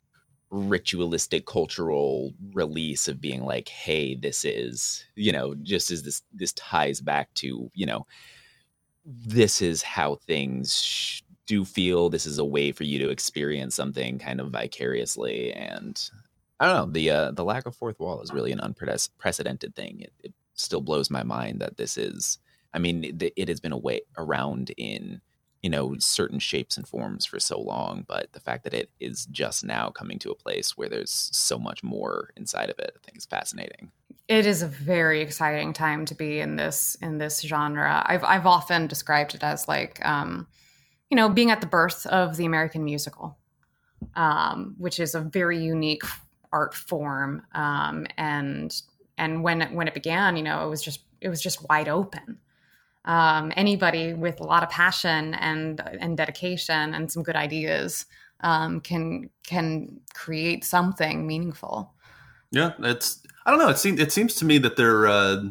Speaker 4: ritualistic cultural release of being like hey this is you know just as this this ties back to you know this is how things sh- do feel. This is a way for you to experience something kind of vicariously. And i don't know the uh the lack of fourth wall is really an unprecedented thing. It, it still blows my mind that this is i mean it, it has been a way around in you know certain shapes and forms for so long but the fact that it is just now coming to a place where there's so much more inside of it i think is fascinating.
Speaker 1: It is a very exciting time to be in this in this genre. I've i've often described it as like um you know being at the birth of the american musical um which is a very unique art form um and and when when it began you know it was just it was just wide open um, anybody with a lot of passion and and dedication and some good ideas um, can can create something meaningful.
Speaker 2: Yeah, it's I don't know. It seems it seems to me that there uh,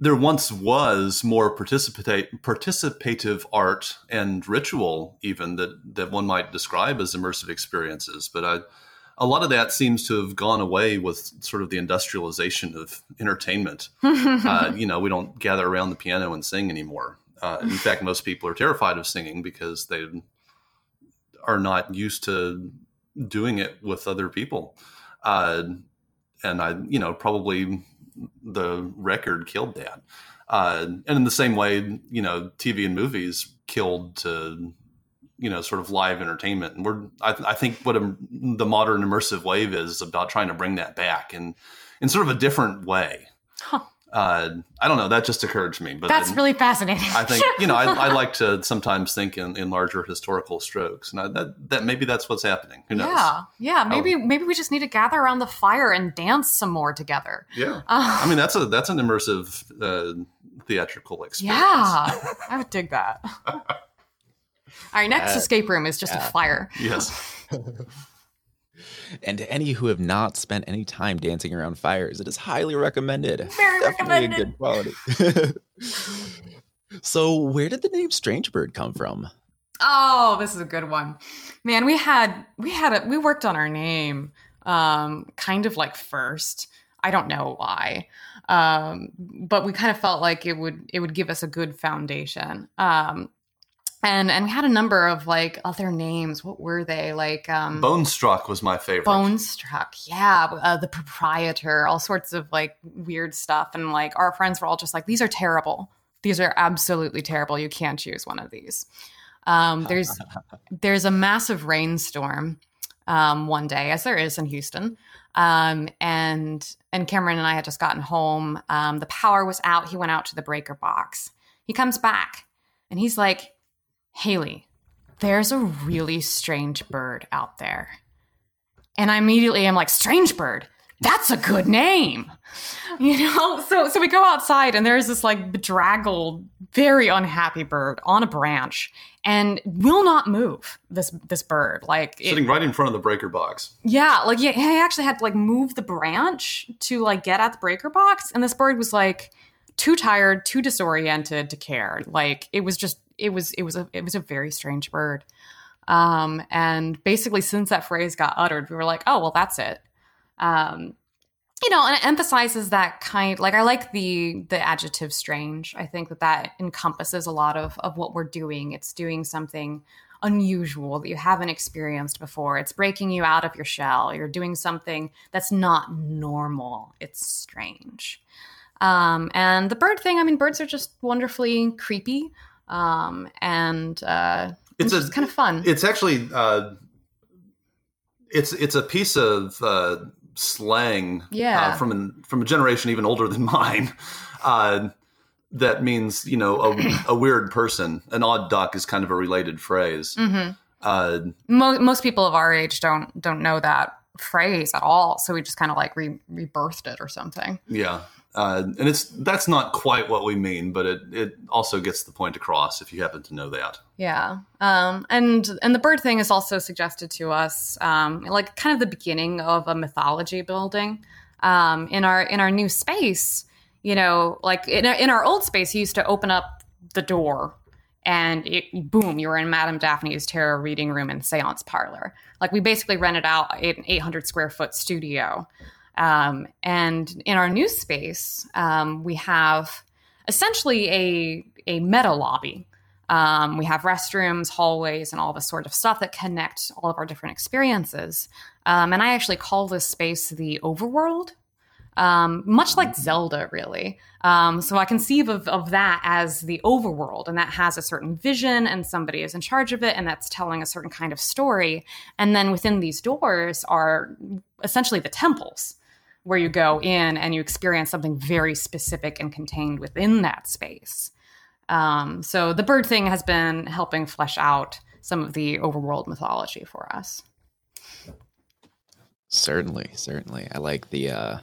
Speaker 2: there once was more participate participative art and ritual even that that one might describe as immersive experiences, but I a lot of that seems to have gone away with sort of the industrialization of entertainment. uh, you know, we don't gather around the piano and sing anymore. Uh, in fact, most people are terrified of singing because they are not used to doing it with other people. Uh, and I, you know, probably the record killed that. Uh, and in the same way, you know, TV and movies killed to you know sort of live entertainment. And we're i, I think what a, the modern immersive wave is about trying to bring that back and in sort of a different way. Huh. uh, i don't know. That just occurred to me but
Speaker 1: that's really fascinating.
Speaker 2: I think you know I, I, like to sometimes think in, in larger historical strokes. And I, that, that maybe that's what's happening. Who knows?
Speaker 1: Yeah. Yeah. Maybe maybe we just need to gather around the fire and dance some more together.
Speaker 2: Yeah. Uh, i mean that's a that's an immersive uh, theatrical experience.
Speaker 1: Yeah. I would dig that Our next uh, escape room is just yeah. a fire.
Speaker 2: Yes.
Speaker 4: and to any who have not spent any time dancing around fires, it is highly recommended.
Speaker 1: Very Definitely recommended. good quality.
Speaker 4: so, where did the name Strange Bird come from?
Speaker 1: Oh, this is a good one. Man, we had we had a, we worked on our name um kind of like first. I don't know why. Um, but we kind of felt like it would it would give us a good foundation. Um, and and we had a number of like other names. What were they like? Um,
Speaker 2: Bonestruck was my favorite.
Speaker 1: Bonestruck, yeah. Uh, the proprietor, all sorts of like weird stuff, and like our friends were all just like, "These are terrible. These are absolutely terrible. You can't choose one of these." Um, there's there's a massive rainstorm um, one day, as there is in Houston, um, and and Cameron and I had just gotten home. Um, the power was out. He went out to the breaker box. He comes back, and he's like Haley, there's a really strange bird out there. And I immediately am like, strange bird, that's a good name. You know, so so we go outside and there's this like bedraggled, very unhappy bird on a branch and will not move. This this bird, like
Speaker 2: sitting it, right in front of the breaker box.
Speaker 1: Yeah, like yeah, he actually had to like move the branch to like get at the breaker box, and this bird was like too tired, too disoriented to care. Like it was just it was it was a it was a very strange bird. Um, and basically, since that phrase got uttered, we were like, oh well, that's it. Um, you know, and it emphasizes that kind. Like I like the the adjective strange. I think that that encompasses a lot of of what we're doing. It's doing something unusual that you haven't experienced before. It's breaking you out of your shell. You're doing something that's not normal. It's strange. Um, and the bird thing, I mean, birds are just wonderfully creepy um, and uh, it's, it's kind of fun.
Speaker 2: It's actually uh, it's it's a piece of uh, slang,
Speaker 1: yeah,
Speaker 2: uh, from an, from a generation even older than mine. Uh, that means you know a, a, weird person. An odd duck is kind of a related phrase.
Speaker 1: Mm-hmm. Uh, most, most people of our age don't don't know that phrase at all, so we just kind of like re- rebirthed it or something.
Speaker 2: Yeah. Uh, and it's that's not quite what we mean, but it it also gets the point across if you happen to know that.
Speaker 1: Yeah, um, and and the bird thing is also suggested to us, um, like kind of the beginning of a mythology building um, in our in our new space. You know, like in our, in our old space, he used to open up the door and it, boom, you were in Madame Daphne's tarot reading room and seance parlor. Like we basically rented out an 800 square foot studio. Um, and in our new space, um, we have essentially a, a meta lobby. Um, we have restrooms, hallways, and all this sort of stuff that connect all of our different experiences. Um, and I actually call this space the overworld um, much like Zelda, really. Um, so I conceive of, of that as the overworld, and that has a certain vision, and somebody is in charge of it, and that's telling a certain kind of story. And then within these doors are essentially the temples, where you go in and you experience something very specific and contained within that space. Um, so the bird thing has been helping flesh out some of the overworld mythology for us.
Speaker 4: Certainly, certainly. I like the uh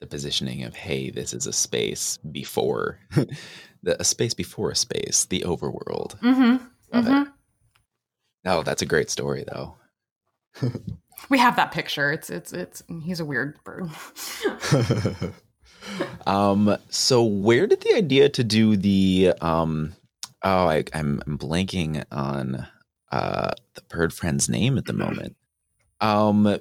Speaker 4: the positioning of hey this is a space before the a space before a space the overworld
Speaker 1: mm-hmm. Love mm-hmm.
Speaker 4: it. oh that's a great story though
Speaker 1: we have that picture it's it's it's he's a weird bird
Speaker 4: um so where did the idea to do the um oh I, I'm, I'm blanking on uh the bird friend's name at the moment um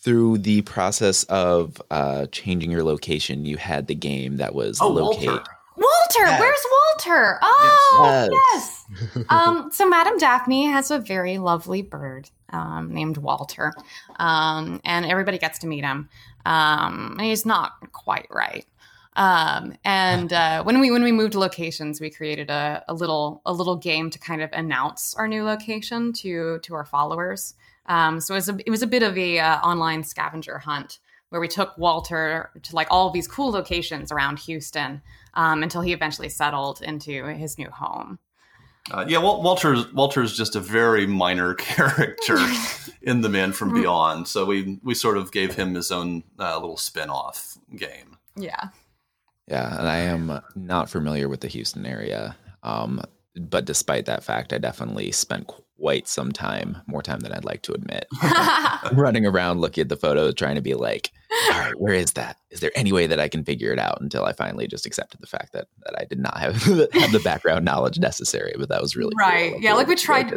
Speaker 4: through the process of uh, changing your location, you had the game that was
Speaker 2: oh,
Speaker 4: locate.
Speaker 2: Walter.
Speaker 1: Walter,
Speaker 2: yes.
Speaker 1: where's Walter? Oh, yes.
Speaker 4: yes.
Speaker 1: um, so Madame Daphne has a very lovely bird um, named Walter, um, and everybody gets to meet him. Um, and he's not quite right. Um, and uh, when we when we moved locations, we created a, a little a little game to kind of announce our new location to to our followers. Um, so it was, a, it was a bit of a uh, online scavenger hunt where we took Walter to like all these cool locations around Houston um, until he eventually settled into his new home.
Speaker 2: Uh, yeah, well, Walter's Walter's just a very minor character in the Man from Beyond, so we we sort of gave him his own uh, little spin-off game.
Speaker 1: Yeah,
Speaker 4: yeah, and I am not familiar with the Houston area, um, but despite that fact, I definitely spent quite some time, more time than I'd like to admit, running around looking at the photos, trying to be like, all right, where is that? Is there any way that I can figure it out? Until I finally just accepted the fact that that I did not have, have the background knowledge necessary. But that was really
Speaker 1: right.
Speaker 4: Cool.
Speaker 1: Yeah, like we tried,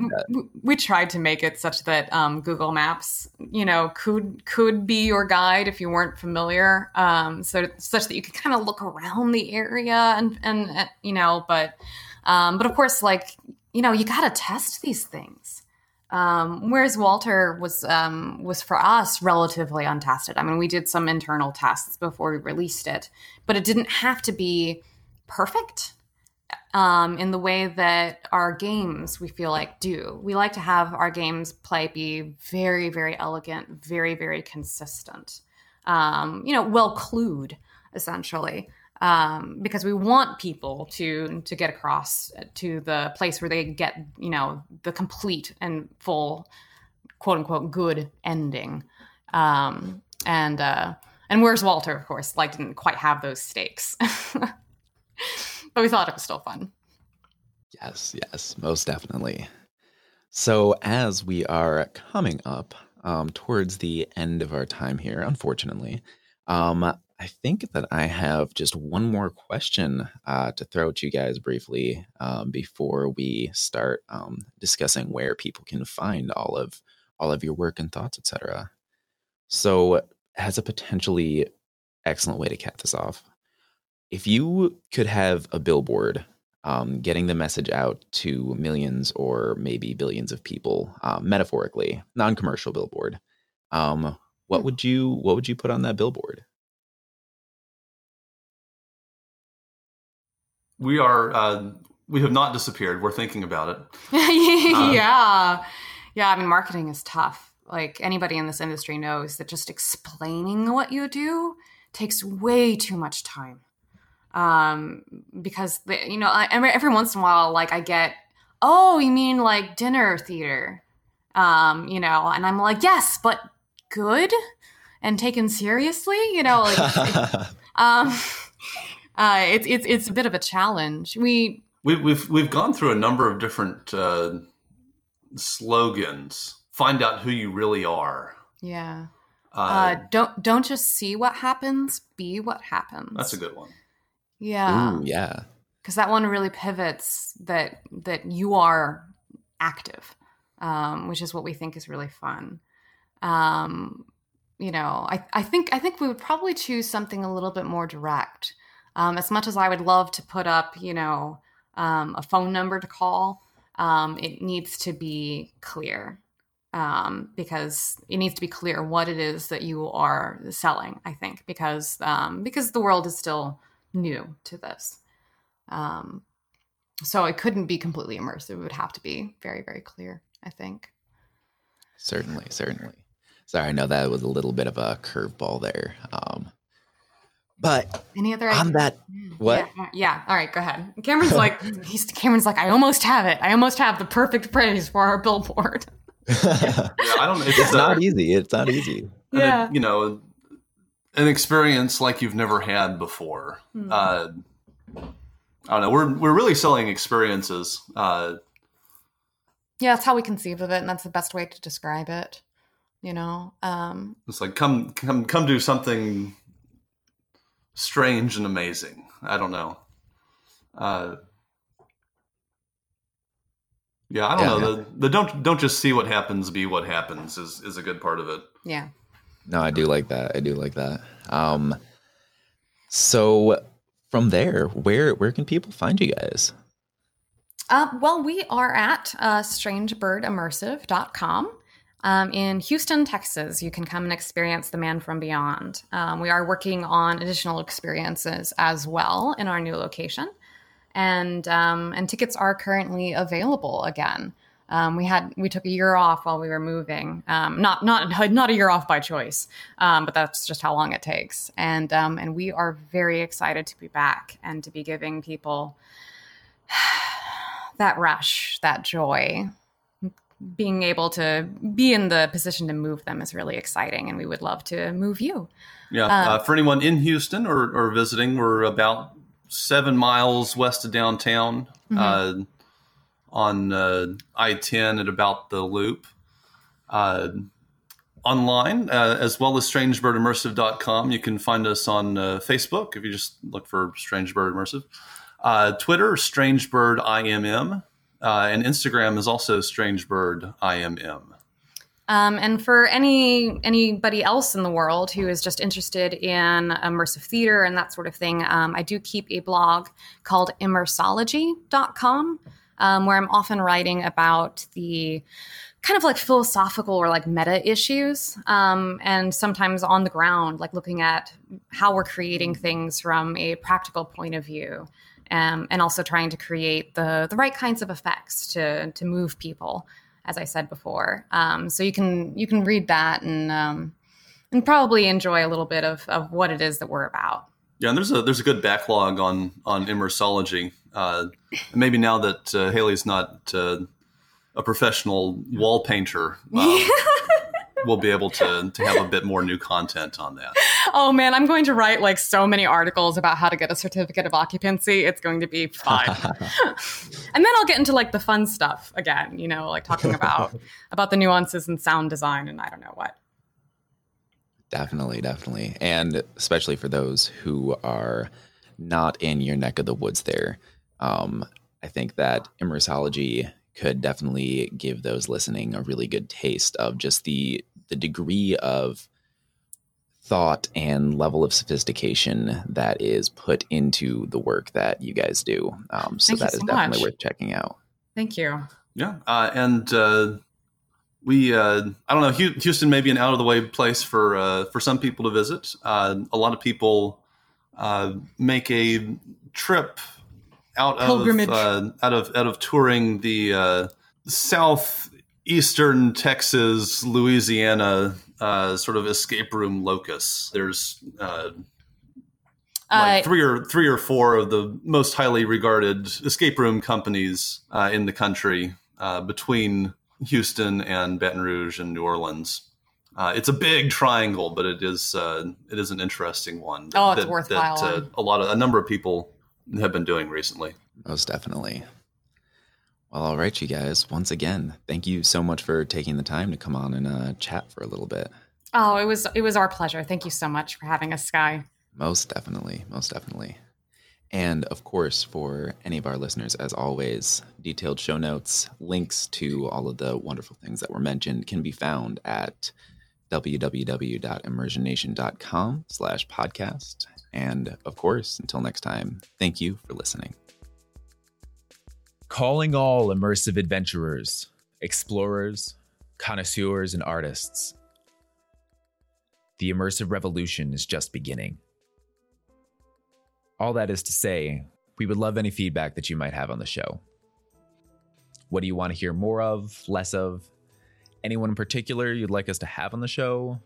Speaker 1: we tried to make it such that um, Google Maps, you know, could could be your guide if you weren't familiar. Um, so such that you could kind of look around the area and and, and you know, but. Um, but of course, like you know, you got to test these things. Um, whereas Walter was um, was for us relatively untested. I mean, we did some internal tests before we released it, but it didn't have to be perfect um, in the way that our games we feel like do. We like to have our games play be very, very elegant, very, very consistent. Um, you know, well clued essentially um, because we want people to to get across to the place where they get you know the complete and full quote unquote good ending. Um, and uh, and where's walter of course? Like didn't quite have those stakes. But we thought it was still fun.
Speaker 4: Yes yes most definitely. So as we are coming up um, towards the end of our time here unfortunately um, I think that I have just one more question uh, to throw at you guys briefly um, before we start um, discussing where people can find all of all of your work and thoughts, etc. So, as a potentially excellent way to cap this off, if you could have a billboard um, getting the message out to millions or maybe billions of people, uh, metaphorically, non-commercial billboard, um, what hmm. would you what would you put on that billboard?
Speaker 2: We are uh, we have not disappeared. We're thinking about it.
Speaker 1: Um, yeah, yeah. I mean, marketing is tough. Like anybody in this industry knows that just explaining what you do takes way too much time. Um, because the, you know, I, every, every once in a while, like I get, oh, you mean like dinner theater? Um, you know, and I'm like, yes, but good and taken seriously. You know, like, um uh, it's it's it's a bit of a challenge. We
Speaker 2: we we've we've gone through a number of different uh, slogans. Find out who you really are.
Speaker 1: Yeah. Uh, uh, don't don't just see what happens, be what happens.
Speaker 2: That's a good one.
Speaker 1: Yeah.
Speaker 4: Ooh, yeah.
Speaker 1: because that one really pivots that that you are active, um, which is what we think is really fun. Um, you know, I, I think I think we would probably choose something a little bit more direct. Um, as much as I would love to put up, you know, um, a phone number to call, um, it needs to be clear um, because it needs to be clear what it is that you are selling. I think because um, because the world is still new to this, um, so it couldn't be completely immersive. It would have to be very very clear. I think.
Speaker 4: Certainly, certainly. Sorry, I know that was a little bit of a curveball there. Um, but
Speaker 1: any other
Speaker 4: on
Speaker 1: ideas?
Speaker 4: that, what?
Speaker 1: Yeah, yeah. All right, go ahead. Cameron's like, he's Cameron's like, I almost have it. I almost have the perfect praise for our billboard.
Speaker 2: Yeah, I don't. It's,
Speaker 4: it's
Speaker 2: uh,
Speaker 4: not easy. It's not easy.
Speaker 2: and it-
Speaker 1: Yeah.
Speaker 2: you know, an experience like you've never had before.
Speaker 1: Hmm.
Speaker 2: Uh, I don't know. We're we're really selling experiences. Uh,
Speaker 1: Yeah, that's how we conceive of it, and that's the best way to describe it. You know, um,
Speaker 2: it's like come come come do something strange and amazing. I don't know. Uh, yeah, I don't
Speaker 4: Yeah,
Speaker 2: know. The, the don't don't just see what happens, be what happens is is a good part of it.
Speaker 1: yeah.
Speaker 4: No, I do like that. I do like that. Um, so from there, where where can people find you guys?
Speaker 1: Uh, well, we are at uh, strangebirdimmersive.com. Um, in Houston, Texas, you can come and experience The Man from Beyond. Um, we are working on additional experiences as well in our new location, and um, and tickets are currently available again. Um, we had we took a year off while we were moving, um, not not not a year off by choice, um, but that's just how long it takes. And and we are very excited to be back and to be giving people that rush, that joy. Being able to be in the position to move them is really exciting, and we would love to move you.
Speaker 2: Yeah.
Speaker 1: Uh,
Speaker 2: Uh, for anyone in Houston or, or visiting, we're about seven miles west of downtown uh, on uh, I 10 at about the loop. Uh, online, uh, as well as strangebirdimmersive.com. You can find us on uh, Facebook if you just look for Strange Bird Immersive. Uh, Twitter, StrangeBirdIMM. Uh, and Instagram is also Strange Bird IMM.
Speaker 1: Um, and for any anybody else in the world who is just interested in immersive theater and that sort of thing, um, I do keep a blog called immersology.com, um, where I'm often writing about the kind of like philosophical or like meta issues, um, and sometimes on the ground, like looking at how we're creating things from a practical point of view. Um, and also trying to create the the right kinds of effects to to move people as I said before. Um, so you can you can read that and um, and probably enjoy a little bit of, of what it is that we're about.
Speaker 2: Yeah, and there's a there's a good backlog on on immersology. Uh, maybe now that uh, Haley's not uh, a professional wall painter, um, we'll be able to to have a bit more new content on that.
Speaker 1: Oh man, I'm going to write like so many articles about how to get a certificate of occupancy. It's going to be fun. and then I'll get into like the fun stuff again, you know, like talking about about the nuances and sound design and I don't know what.
Speaker 4: Definitely, definitely. And especially for those who are not in your neck of the woods there, um, I think that immersology could definitely give those listening a really good taste of just the the degree of thought and level of sophistication that is put into the work that you guys do. Um, so
Speaker 1: Thank you
Speaker 4: that is
Speaker 1: so
Speaker 4: definitely
Speaker 1: much.
Speaker 4: worth checking out.
Speaker 1: Thank you.
Speaker 2: Yeah, uh, and uh, we uh, I don't know Houston may be an out of the way place for uh, for some people to visit. Uh, a lot of people uh, make a trip out
Speaker 1: Pilgrimage.
Speaker 2: of uh, out of out of touring the uh, southeastern Texas, Louisiana uh, sort of escape room locus. There's uh, like
Speaker 1: Uh,
Speaker 2: three or three or four of the most highly regarded escape room companies uh, in the country uh, between Houston and Baton Rouge and New Orleans. Uh, it's a big triangle, but it is uh, it is an interesting one.
Speaker 1: Oh, it's worthwhile
Speaker 2: That, uh,
Speaker 1: one.
Speaker 2: a lot of a number of people have been doing recently.
Speaker 4: Most definitely. Well, all right, you guys. Once again, thank you so much for taking the time to come on and uh, chat for a little bit.
Speaker 1: oh, it was it was our pleasure. Thank you so much for having us, Sky.
Speaker 4: Most definitely. Most definitely.
Speaker 5: And of course, for any of our listeners, as always, detailed show notes, links to all of the wonderful things that were mentioned can be found at www.immersionnation.com slash podcast. And of course, until next time, thank you for listening.
Speaker 4: Calling all immersive adventurers, explorers, connoisseurs, and artists. The immersive revolution is just beginning. All that is to say, we would love any feedback that you might have on the show. What do you want to hear more of, less of? Anyone in particular you'd like us to have on the show?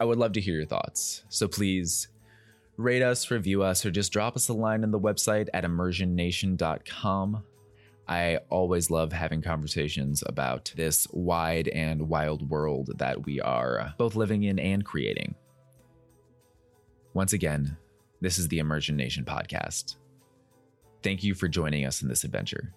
Speaker 4: I would love to hear your thoughts. So please rate us, review us, or just drop us a line on the website at immersionnation.com. I always love having conversations about this wide and wild world that we are both living in and creating. Once again, this is the Immersion Nation podcast. Thank you for joining us in this adventure.